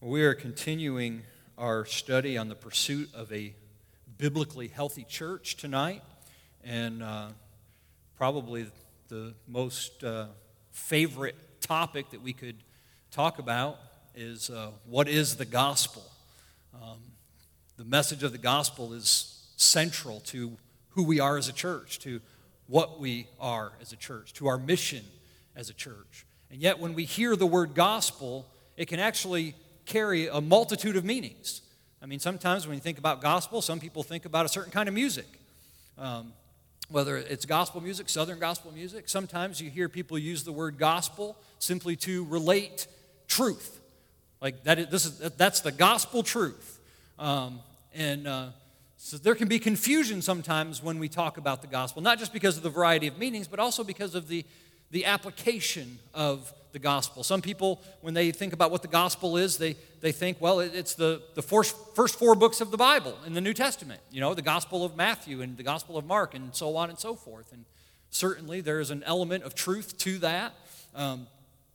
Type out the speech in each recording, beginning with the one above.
We are continuing our study on the pursuit of a biblically healthy church tonight, and uh, probably the most uh, favorite topic that we could talk about is uh, what is the gospel? Um, the message of the gospel is central to who we are as a church, to what we are as a church, to our mission as a church. And yet, when we hear the word gospel, it can actually carry a multitude of meanings. I mean, sometimes when you think about gospel, some people think about a certain kind of music. Um, whether it's gospel music, southern gospel music. Sometimes you hear people use the word gospel simply to relate truth. Like that is, this is, that's the gospel truth. Um, and uh, so there can be confusion sometimes when we talk about the gospel, not just because of the variety of meanings, but also because of the, the application of the gospel. Some people, when they think about what the gospel is, they, they think, well, it's the, the first, first four books of the Bible in the New Testament, you know, the gospel of Matthew and the gospel of Mark and so on and so forth. And certainly there is an element of truth to that um,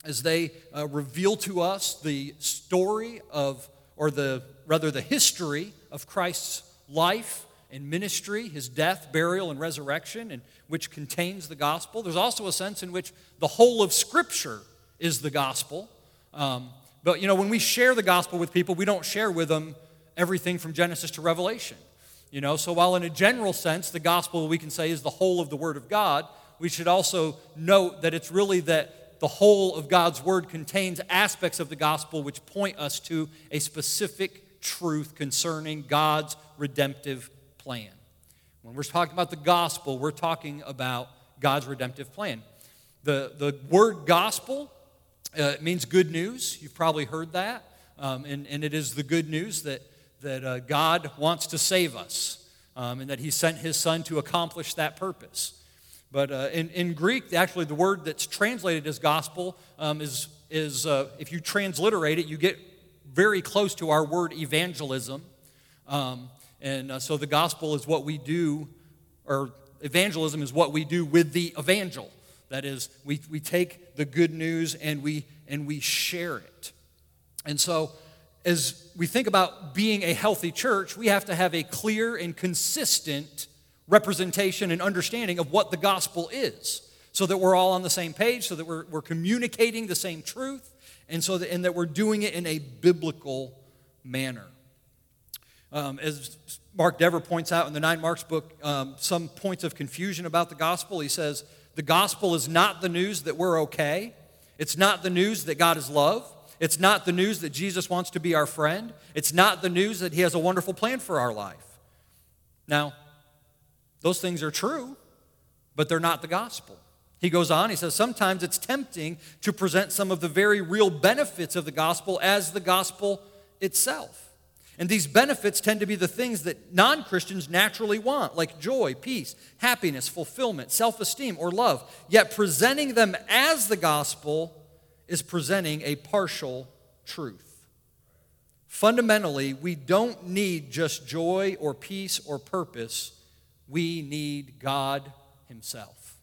as they uh, reveal to us the story of, or the, rather, the history of Christ's life and ministry, his death, burial, and resurrection, and which contains the gospel. There's also a sense in which the whole of Scripture is the gospel. Um, but, you know, when we share the gospel with people, we don't share with them everything from Genesis to Revelation. You know, so while in a general sense, the gospel we can say is the whole of the Word of God, we should also note that it's really that the whole of God's Word contains aspects of the gospel which point us to a specific truth concerning God's redemptive plan. When we're talking about the gospel, we're talking about God's redemptive plan. The, the word gospel uh, it means good news. You've probably heard that. Um, and, and it is the good news that, that uh, God wants to save us um, and that He sent His Son to accomplish that purpose. But uh, in, in Greek, actually, the word that's translated as gospel um, is, is uh, if you transliterate it, you get very close to our word evangelism. Um, and uh, so the gospel is what we do, or evangelism is what we do with the evangel. That is, we, we take the good news and we, and we share it. And so, as we think about being a healthy church, we have to have a clear and consistent representation and understanding of what the gospel is so that we're all on the same page, so that we're, we're communicating the same truth, and so that, and that we're doing it in a biblical manner. Um, as Mark Dever points out in the Nine Marks book, um, some points of confusion about the gospel. He says, the gospel is not the news that we're okay. It's not the news that God is love. It's not the news that Jesus wants to be our friend. It's not the news that He has a wonderful plan for our life. Now, those things are true, but they're not the gospel. He goes on, he says, sometimes it's tempting to present some of the very real benefits of the gospel as the gospel itself. And these benefits tend to be the things that non Christians naturally want, like joy, peace, happiness, fulfillment, self esteem, or love. Yet presenting them as the gospel is presenting a partial truth. Fundamentally, we don't need just joy or peace or purpose, we need God Himself.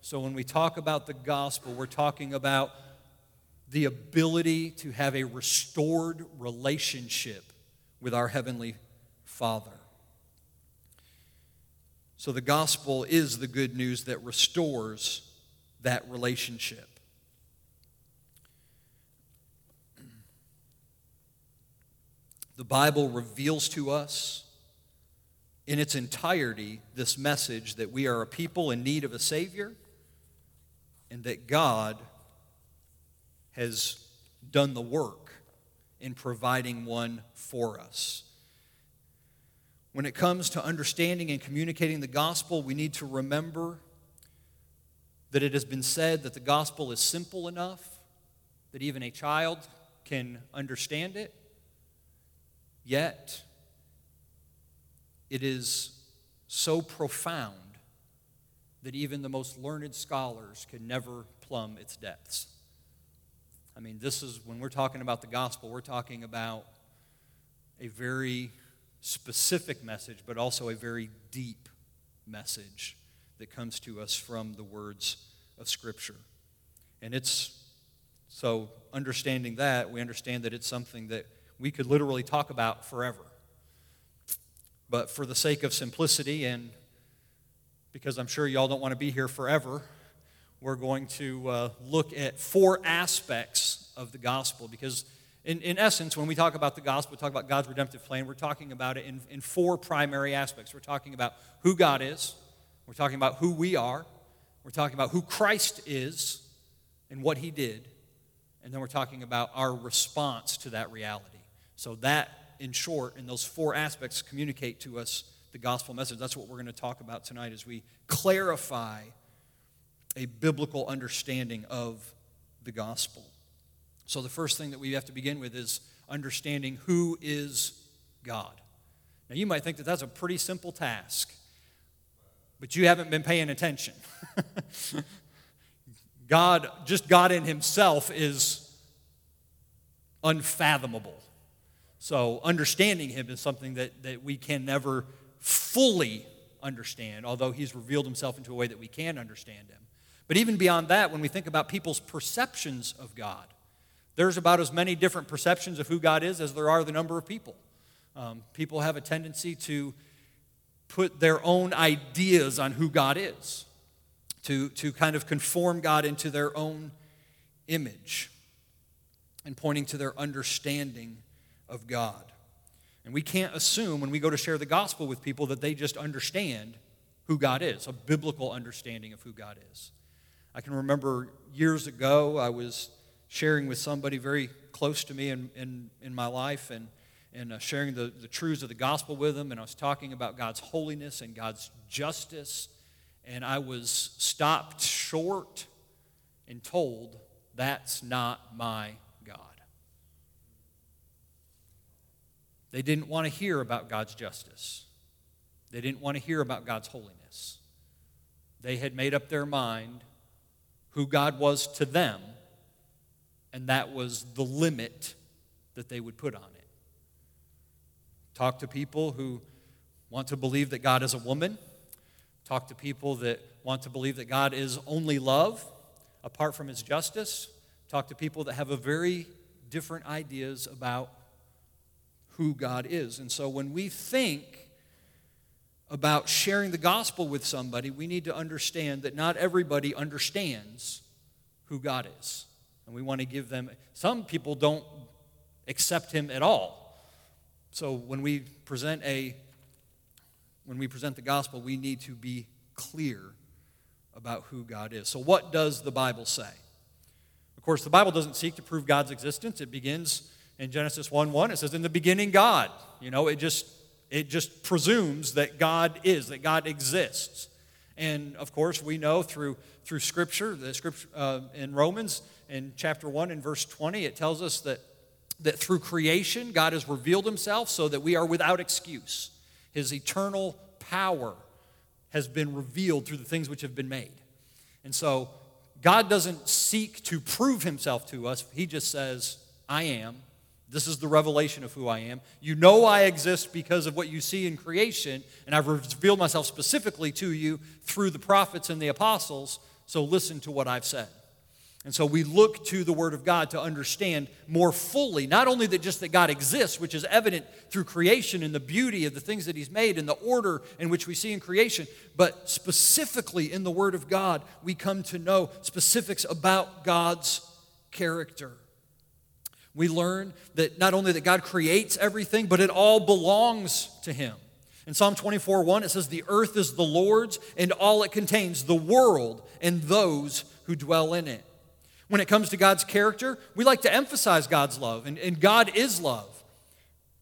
So when we talk about the gospel, we're talking about the ability to have a restored relationship with our Heavenly Father. So the gospel is the good news that restores that relationship. The Bible reveals to us in its entirety this message that we are a people in need of a Savior and that God has done the work in providing one for us. When it comes to understanding and communicating the gospel, we need to remember that it has been said that the gospel is simple enough that even a child can understand it, yet it is so profound that even the most learned scholars can never plumb its depths. I mean, this is when we're talking about the gospel, we're talking about a very specific message, but also a very deep message that comes to us from the words of Scripture. And it's so understanding that, we understand that it's something that we could literally talk about forever. But for the sake of simplicity, and because I'm sure y'all don't want to be here forever, we're going to uh, look at four aspects of the gospel. Because, in, in essence, when we talk about the gospel, we talk about God's redemptive plan, we're talking about it in, in four primary aspects. We're talking about who God is, we're talking about who we are, we're talking about who Christ is and what he did, and then we're talking about our response to that reality. So, that, in short, in those four aspects, communicate to us the gospel message. That's what we're going to talk about tonight as we clarify a biblical understanding of the gospel. So, the first thing that we have to begin with is understanding who is God. Now, you might think that that's a pretty simple task, but you haven't been paying attention. God, just God in Himself, is unfathomable. So, understanding Him is something that, that we can never fully understand, although He's revealed Himself into a way that we can understand Him. But even beyond that, when we think about people's perceptions of God, there's about as many different perceptions of who God is as there are the number of people. Um, people have a tendency to put their own ideas on who God is to, to kind of conform God into their own image and pointing to their understanding of God. And we can't assume when we go to share the gospel with people that they just understand who God is, a biblical understanding of who God is. I can remember years ago, I was sharing with somebody very close to me in, in, in my life and, and uh, sharing the, the truths of the gospel with them. And I was talking about God's holiness and God's justice and I was stopped short and told, That's not my God. They didn't want to hear about God's justice, they didn't want to hear about God's holiness. They had made up their mind who God was to them, and that was the limit that they would put on it. Talk to people who want to believe that God is a woman talk to people that want to believe that God is only love apart from his justice, talk to people that have a very different ideas about who God is. And so when we think about sharing the gospel with somebody, we need to understand that not everybody understands who God is. And we want to give them, some people don't accept him at all. So when we present a when we present the gospel, we need to be clear about who God is. So, what does the Bible say? Of course, the Bible doesn't seek to prove God's existence. It begins in Genesis 1 1. It says, In the beginning, God. You know, it just, it just presumes that God is, that God exists. And of course, we know through, through Scripture, the Scripture uh, in Romans, in chapter 1 and verse 20, it tells us that, that through creation, God has revealed himself so that we are without excuse. His eternal power has been revealed through the things which have been made. And so God doesn't seek to prove himself to us. He just says, I am. This is the revelation of who I am. You know I exist because of what you see in creation, and I've revealed myself specifically to you through the prophets and the apostles, so listen to what I've said. And so we look to the Word of God to understand more fully, not only that just that God exists, which is evident through creation and the beauty of the things that He's made and the order in which we see in creation, but specifically in the Word of God, we come to know specifics about God's character. We learn that not only that God creates everything, but it all belongs to Him. In Psalm 24 1, it says, The earth is the Lord's and all it contains, the world and those who dwell in it. When it comes to God's character, we like to emphasize God's love, and, and God is love.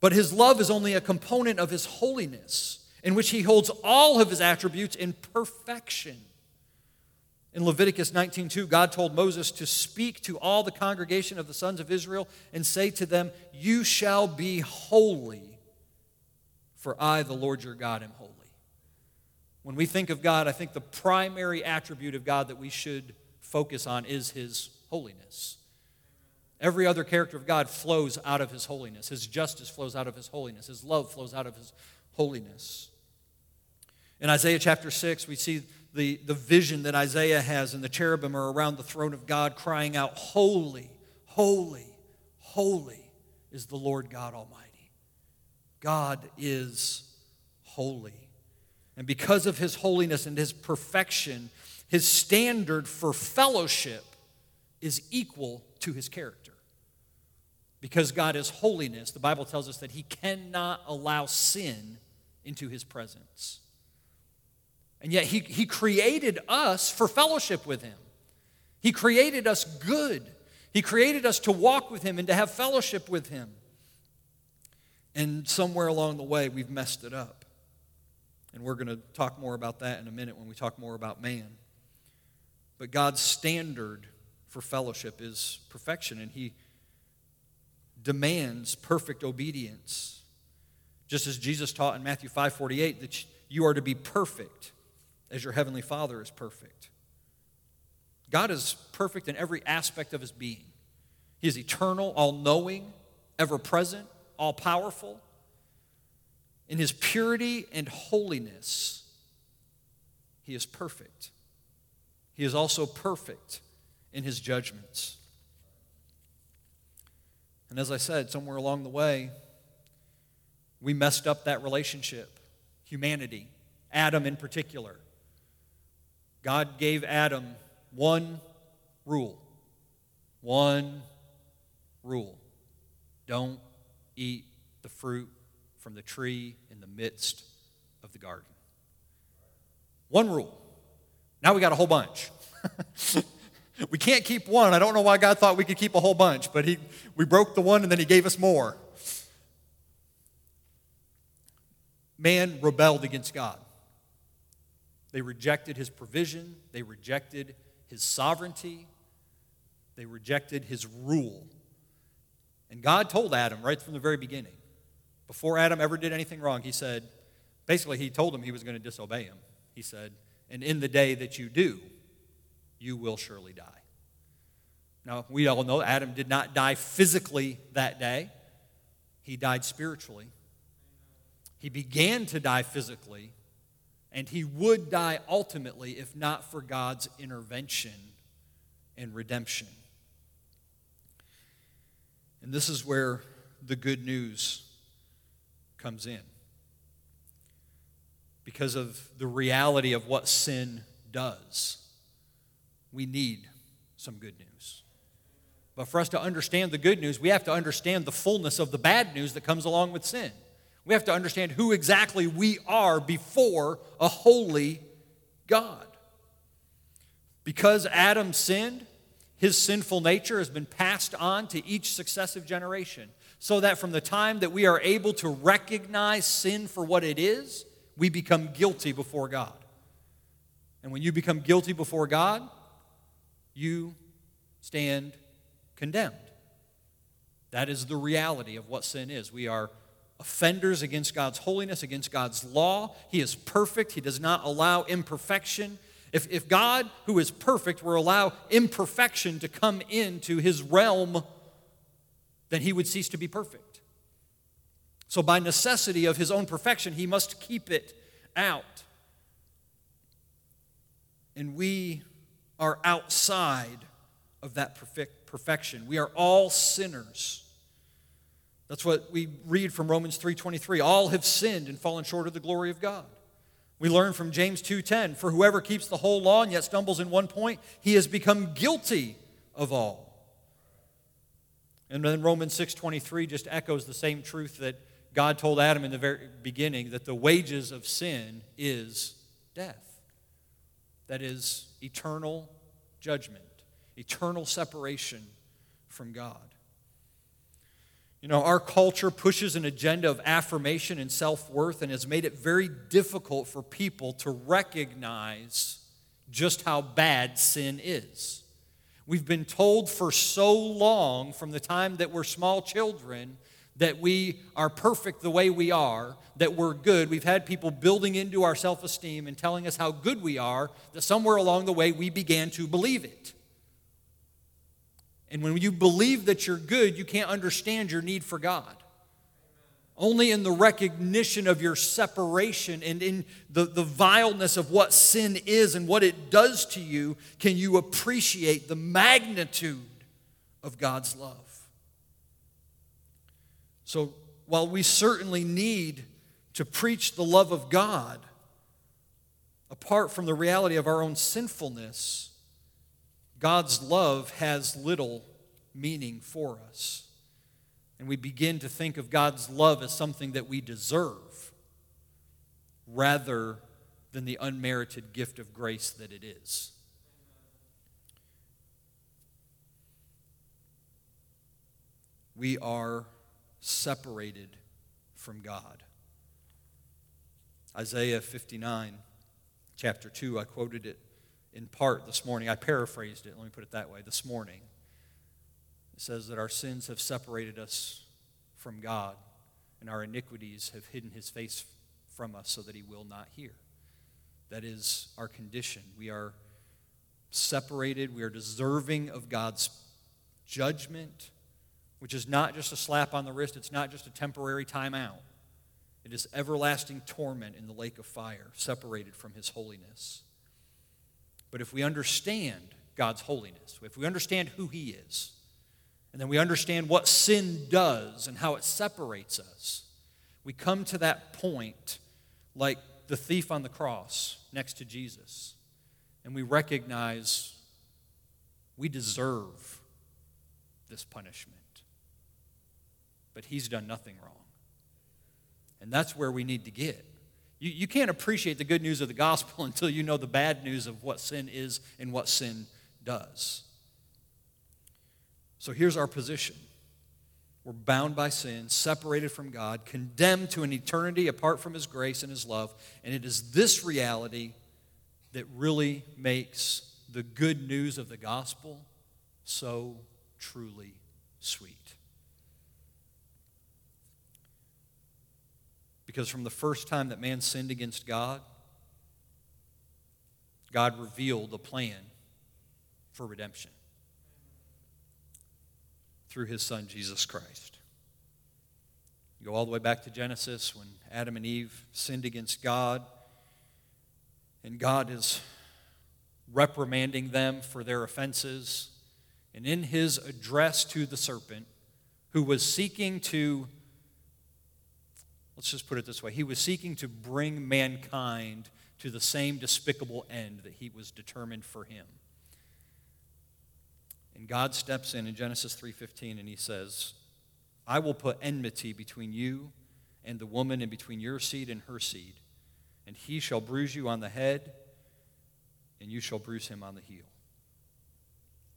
But his love is only a component of his holiness, in which he holds all of his attributes in perfection. In Leviticus 19:2, God told Moses to speak to all the congregation of the sons of Israel and say to them, "You shall be holy, for I, the Lord your God, am holy." When we think of God, I think the primary attribute of God that we should focus on is his holiness. Every other character of God flows out of his holiness. His justice flows out of his holiness. His love flows out of his holiness. In Isaiah chapter 6, we see the, the vision that Isaiah has, and the cherubim are around the throne of God crying out, Holy, holy, holy is the Lord God Almighty. God is holy. And because of his holiness and his perfection, his standard for fellowship is equal to his character. Because God is holiness, the Bible tells us that he cannot allow sin into his presence. And yet, he, he created us for fellowship with him. He created us good. He created us to walk with him and to have fellowship with him. And somewhere along the way, we've messed it up. And we're going to talk more about that in a minute when we talk more about man. But God's standard for fellowship is perfection, and He demands perfect obedience. Just as Jesus taught in Matthew 5 48, that you are to be perfect as your heavenly Father is perfect. God is perfect in every aspect of his being. He is eternal, all knowing, ever present, all powerful. In his purity and holiness, he is perfect. He is also perfect in his judgments. And as I said, somewhere along the way, we messed up that relationship, humanity, Adam in particular. God gave Adam one rule. One rule. Don't eat the fruit from the tree in the midst of the garden. One rule. Now we got a whole bunch. we can't keep one. I don't know why God thought we could keep a whole bunch, but he, we broke the one and then He gave us more. Man rebelled against God. They rejected His provision, they rejected His sovereignty, they rejected His rule. And God told Adam right from the very beginning, before Adam ever did anything wrong, He said, basically, He told him He was going to disobey Him. He said, and in the day that you do, you will surely die. Now, we all know Adam did not die physically that day, he died spiritually. He began to die physically, and he would die ultimately if not for God's intervention and redemption. And this is where the good news comes in because of the reality of what sin does. We need some good news. But for us to understand the good news, we have to understand the fullness of the bad news that comes along with sin. We have to understand who exactly we are before a holy God. Because Adam sinned, his sinful nature has been passed on to each successive generation, so that from the time that we are able to recognize sin for what it is, we become guilty before God. And when you become guilty before God, you stand condemned. That is the reality of what sin is. We are offenders against God's holiness, against God's law. He is perfect, He does not allow imperfection. If, if God, who is perfect, were allow imperfection to come into His realm, then He would cease to be perfect. So, by necessity of his own perfection, he must keep it out. And we are outside of that perfect perfection. We are all sinners. That's what we read from Romans 3:23. All have sinned and fallen short of the glory of God. We learn from James 2:10, for whoever keeps the whole law and yet stumbles in one point, he has become guilty of all. And then Romans 6:23 just echoes the same truth that God told Adam in the very beginning that the wages of sin is death. That is eternal judgment, eternal separation from God. You know, our culture pushes an agenda of affirmation and self worth and has made it very difficult for people to recognize just how bad sin is. We've been told for so long, from the time that we're small children, that we are perfect the way we are, that we're good. We've had people building into our self esteem and telling us how good we are, that somewhere along the way we began to believe it. And when you believe that you're good, you can't understand your need for God. Only in the recognition of your separation and in the, the vileness of what sin is and what it does to you can you appreciate the magnitude of God's love. So, while we certainly need to preach the love of God, apart from the reality of our own sinfulness, God's love has little meaning for us. And we begin to think of God's love as something that we deserve rather than the unmerited gift of grace that it is. We are separated from God. Isaiah 59, chapter 2, I quoted it in part this morning. I paraphrased it, let me put it that way, this morning. It says that our sins have separated us from God, and our iniquities have hidden his face from us so that he will not hear. That is our condition. We are separated, we are deserving of God's judgment, which is not just a slap on the wrist, it's not just a temporary timeout. It is everlasting torment in the lake of fire, separated from his holiness. But if we understand God's holiness, if we understand who he is, and then we understand what sin does and how it separates us, we come to that point like the thief on the cross next to Jesus, and we recognize we deserve this punishment. But he's done nothing wrong. And that's where we need to get. You, you can't appreciate the good news of the gospel until you know the bad news of what sin is and what sin does. So here's our position we're bound by sin, separated from God, condemned to an eternity apart from His grace and His love. And it is this reality that really makes the good news of the gospel so truly sweet. Because from the first time that man sinned against God, God revealed the plan for redemption through his son, Jesus Christ. You go all the way back to Genesis when Adam and Eve sinned against God, and God is reprimanding them for their offenses. And in his address to the serpent, who was seeking to, let's just put it this way, he was seeking to bring mankind to the same despicable end that he was determined for him. And God steps in in Genesis 3:15 and he says, "I will put enmity between you and the woman and between your seed and her seed, and he shall bruise you on the head and you shall bruise him on the heel."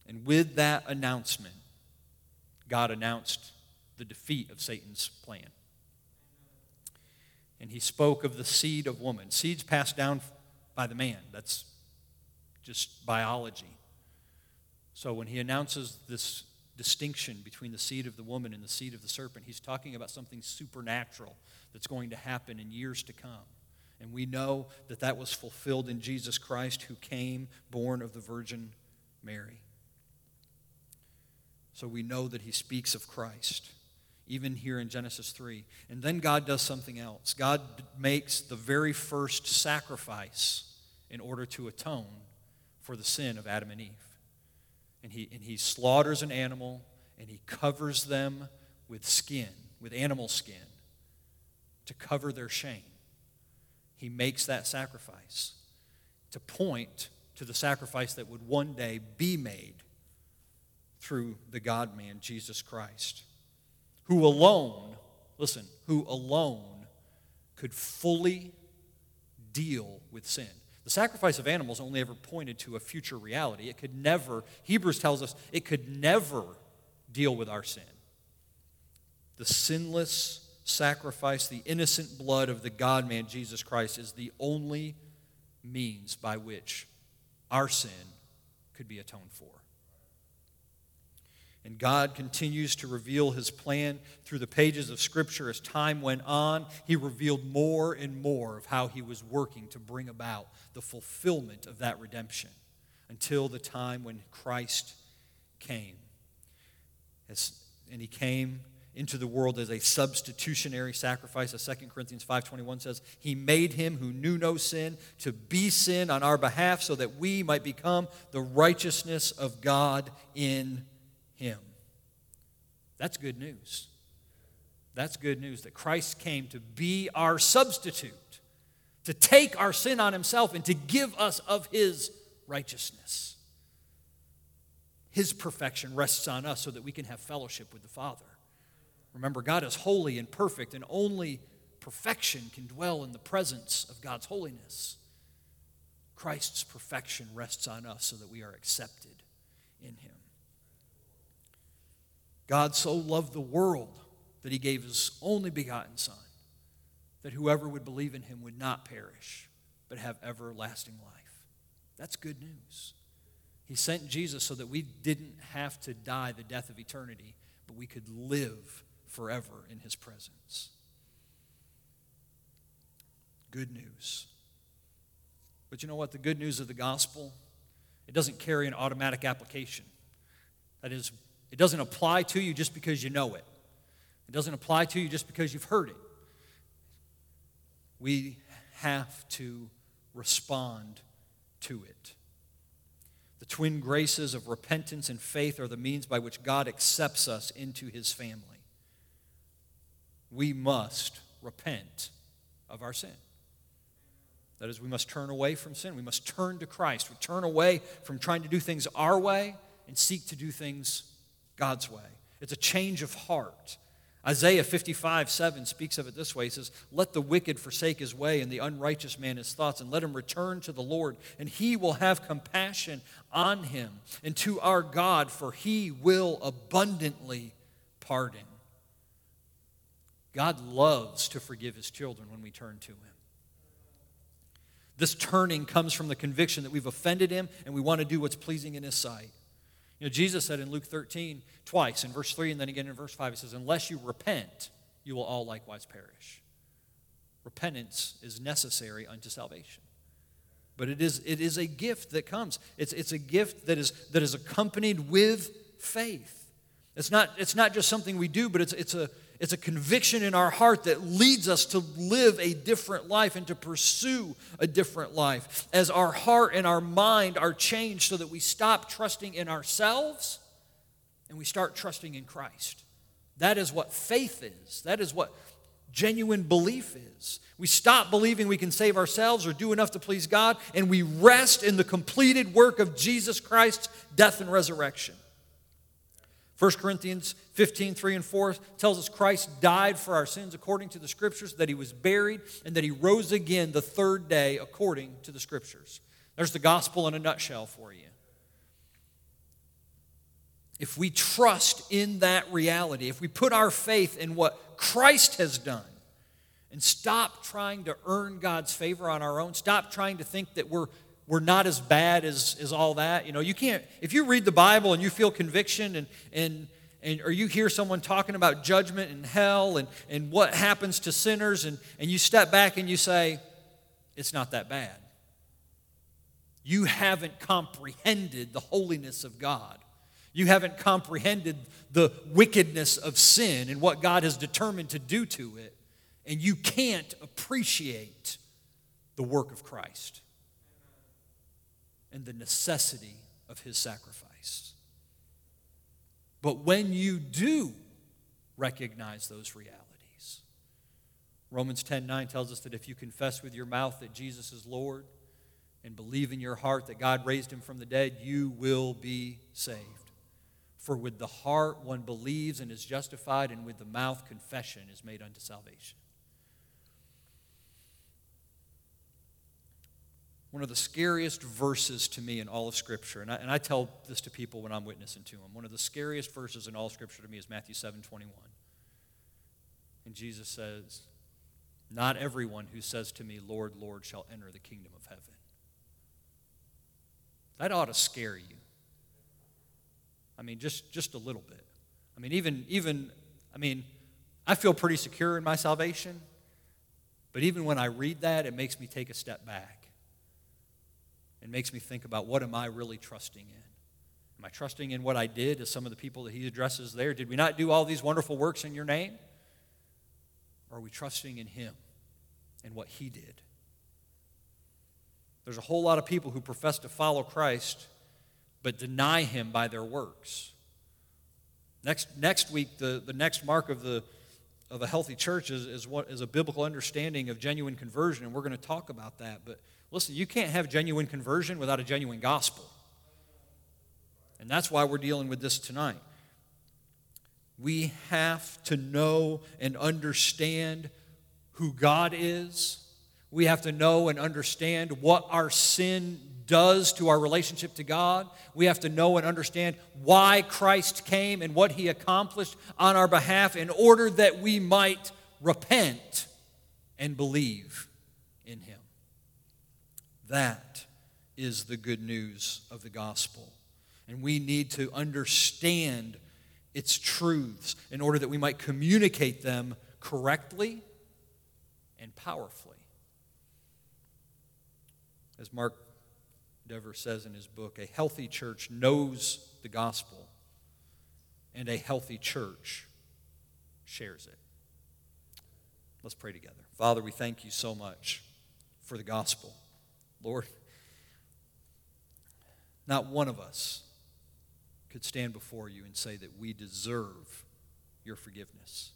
And with that announcement, God announced the defeat of Satan's plan. And he spoke of the seed of woman. Seeds passed down by the man. That's just biology. So when he announces this distinction between the seed of the woman and the seed of the serpent, he's talking about something supernatural that's going to happen in years to come. And we know that that was fulfilled in Jesus Christ, who came born of the Virgin Mary. So we know that he speaks of Christ, even here in Genesis 3. And then God does something else. God makes the very first sacrifice in order to atone for the sin of Adam and Eve and he, and he slaughters an animal and he covers them with skin, with animal skin, to cover their shame. He makes that sacrifice to point to the sacrifice that would one day be made through the God man, Jesus Christ, who alone, listen, who alone could fully deal with sin. The sacrifice of animals only ever pointed to a future reality. It could never, Hebrews tells us, it could never deal with our sin. The sinless sacrifice, the innocent blood of the God man Jesus Christ, is the only means by which our sin could be atoned for. And God continues to reveal his plan through the pages of Scripture as time went on. He revealed more and more of how he was working to bring about the fulfillment of that redemption until the time when Christ came. As, and he came into the world as a substitutionary sacrifice as 2 corinthians 5.21 says he made him who knew no sin to be sin on our behalf so that we might become the righteousness of god in him. That's good news. That's good news that Christ came to be our substitute, to take our sin on himself and to give us of his righteousness. His perfection rests on us so that we can have fellowship with the Father. Remember, God is holy and perfect, and only perfection can dwell in the presence of God's holiness. Christ's perfection rests on us so that we are accepted in Him. God so loved the world that He gave His only begotten Son, that whoever would believe in Him would not perish, but have everlasting life. That's good news. He sent Jesus so that we didn't have to die the death of eternity, but we could live forever in his presence. Good news. But you know what? The good news of the gospel, it doesn't carry an automatic application. That is, it doesn't apply to you just because you know it. It doesn't apply to you just because you've heard it. We have to respond to it. The twin graces of repentance and faith are the means by which God accepts us into his family. We must repent of our sin. That is, we must turn away from sin. We must turn to Christ. We turn away from trying to do things our way and seek to do things God's way. It's a change of heart. Isaiah 55, 7 speaks of it this way. He says, Let the wicked forsake his way and the unrighteous man his thoughts, and let him return to the Lord, and he will have compassion on him and to our God, for he will abundantly pardon. God loves to forgive his children when we turn to him. This turning comes from the conviction that we've offended him and we want to do what's pleasing in his sight. You know, Jesus said in Luke 13, twice, in verse 3 and then again in verse 5, he says, Unless you repent, you will all likewise perish. Repentance is necessary unto salvation. But it is, it is a gift that comes. It's, it's a gift that is, that is accompanied with faith. It's not, it's not just something we do, but it's, it's, a, it's a conviction in our heart that leads us to live a different life and to pursue a different life. As our heart and our mind are changed so that we stop trusting in ourselves and we start trusting in Christ. That is what faith is. That is what genuine belief is. We stop believing we can save ourselves or do enough to please God, and we rest in the completed work of Jesus Christ's death and resurrection. 1 Corinthians 15, 3 and 4 tells us Christ died for our sins according to the Scriptures, that he was buried, and that he rose again the third day according to the Scriptures. There's the gospel in a nutshell for you. If we trust in that reality, if we put our faith in what Christ has done, and stop trying to earn God's favor on our own, stop trying to think that we're we're not as bad as, as all that. You know, you can't, if you read the Bible and you feel conviction and, and, and or you hear someone talking about judgment and hell and, and what happens to sinners, and, and you step back and you say, it's not that bad. You haven't comprehended the holiness of God. You haven't comprehended the wickedness of sin and what God has determined to do to it. And you can't appreciate the work of Christ and the necessity of his sacrifice. But when you do recognize those realities, Romans 10 9 tells us that if you confess with your mouth that Jesus is Lord and believe in your heart that God raised him from the dead, you will be saved. For with the heart one believes and is justified, and with the mouth confession is made unto salvation. One of the scariest verses to me in all of Scripture, and I, and I tell this to people when I'm witnessing to them. One of the scariest verses in all Scripture to me is Matthew 7 21. And Jesus says, Not everyone who says to me, Lord, Lord, shall enter the kingdom of heaven. That ought to scare you. I mean, just, just a little bit. I mean, even, even, I mean, I feel pretty secure in my salvation, but even when I read that, it makes me take a step back and makes me think about what am I really trusting in? Am I trusting in what I did as some of the people that he addresses there? Did we not do all these wonderful works in your name? Or are we trusting in him and what he did? There's a whole lot of people who profess to follow Christ but deny him by their works. Next, next week, the, the next mark of, the, of a healthy church is, is, what, is a biblical understanding of genuine conversion, and we're going to talk about that. But listen, you can't have genuine conversion without a genuine gospel. And that's why we're dealing with this tonight. We have to know and understand who God is. We have to know and understand what our sin does to our relationship to God. We have to know and understand why Christ came and what he accomplished on our behalf in order that we might repent and believe in him. That is the good news of the gospel. And we need to understand its truths in order that we might communicate them correctly and powerfully. As Mark Dever says in his book, a healthy church knows the gospel, and a healthy church shares it. Let's pray together. Father, we thank you so much for the gospel. Lord, not one of us could stand before you and say that we deserve your forgiveness.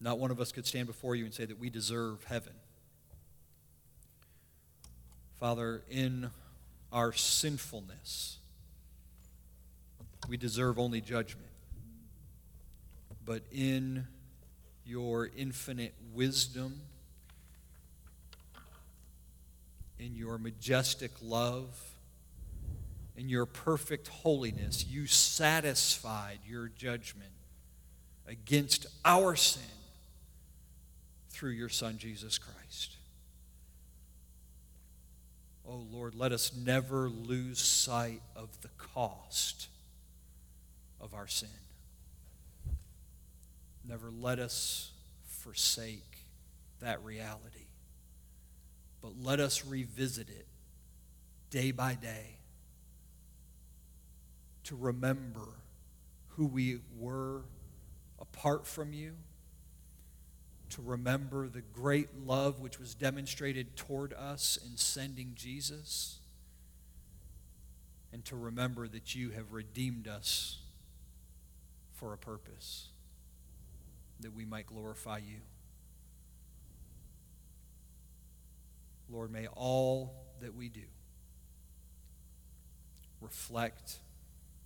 Not one of us could stand before you and say that we deserve heaven. Father, in our sinfulness, we deserve only judgment. But in your infinite wisdom, in your majestic love, in your perfect holiness, you satisfied your judgment against our sin through your Son, Jesus Christ. Oh Lord, let us never lose sight of the cost of our sin. Never let us forsake that reality, but let us revisit it day by day to remember who we were apart from you to remember the great love which was demonstrated toward us in sending Jesus, and to remember that you have redeemed us for a purpose, that we might glorify you. Lord, may all that we do reflect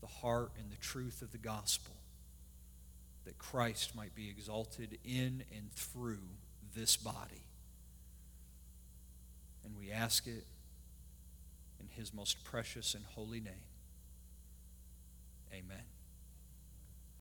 the heart and the truth of the gospel that Christ might be exalted in and through this body. And we ask it in his most precious and holy name. Amen.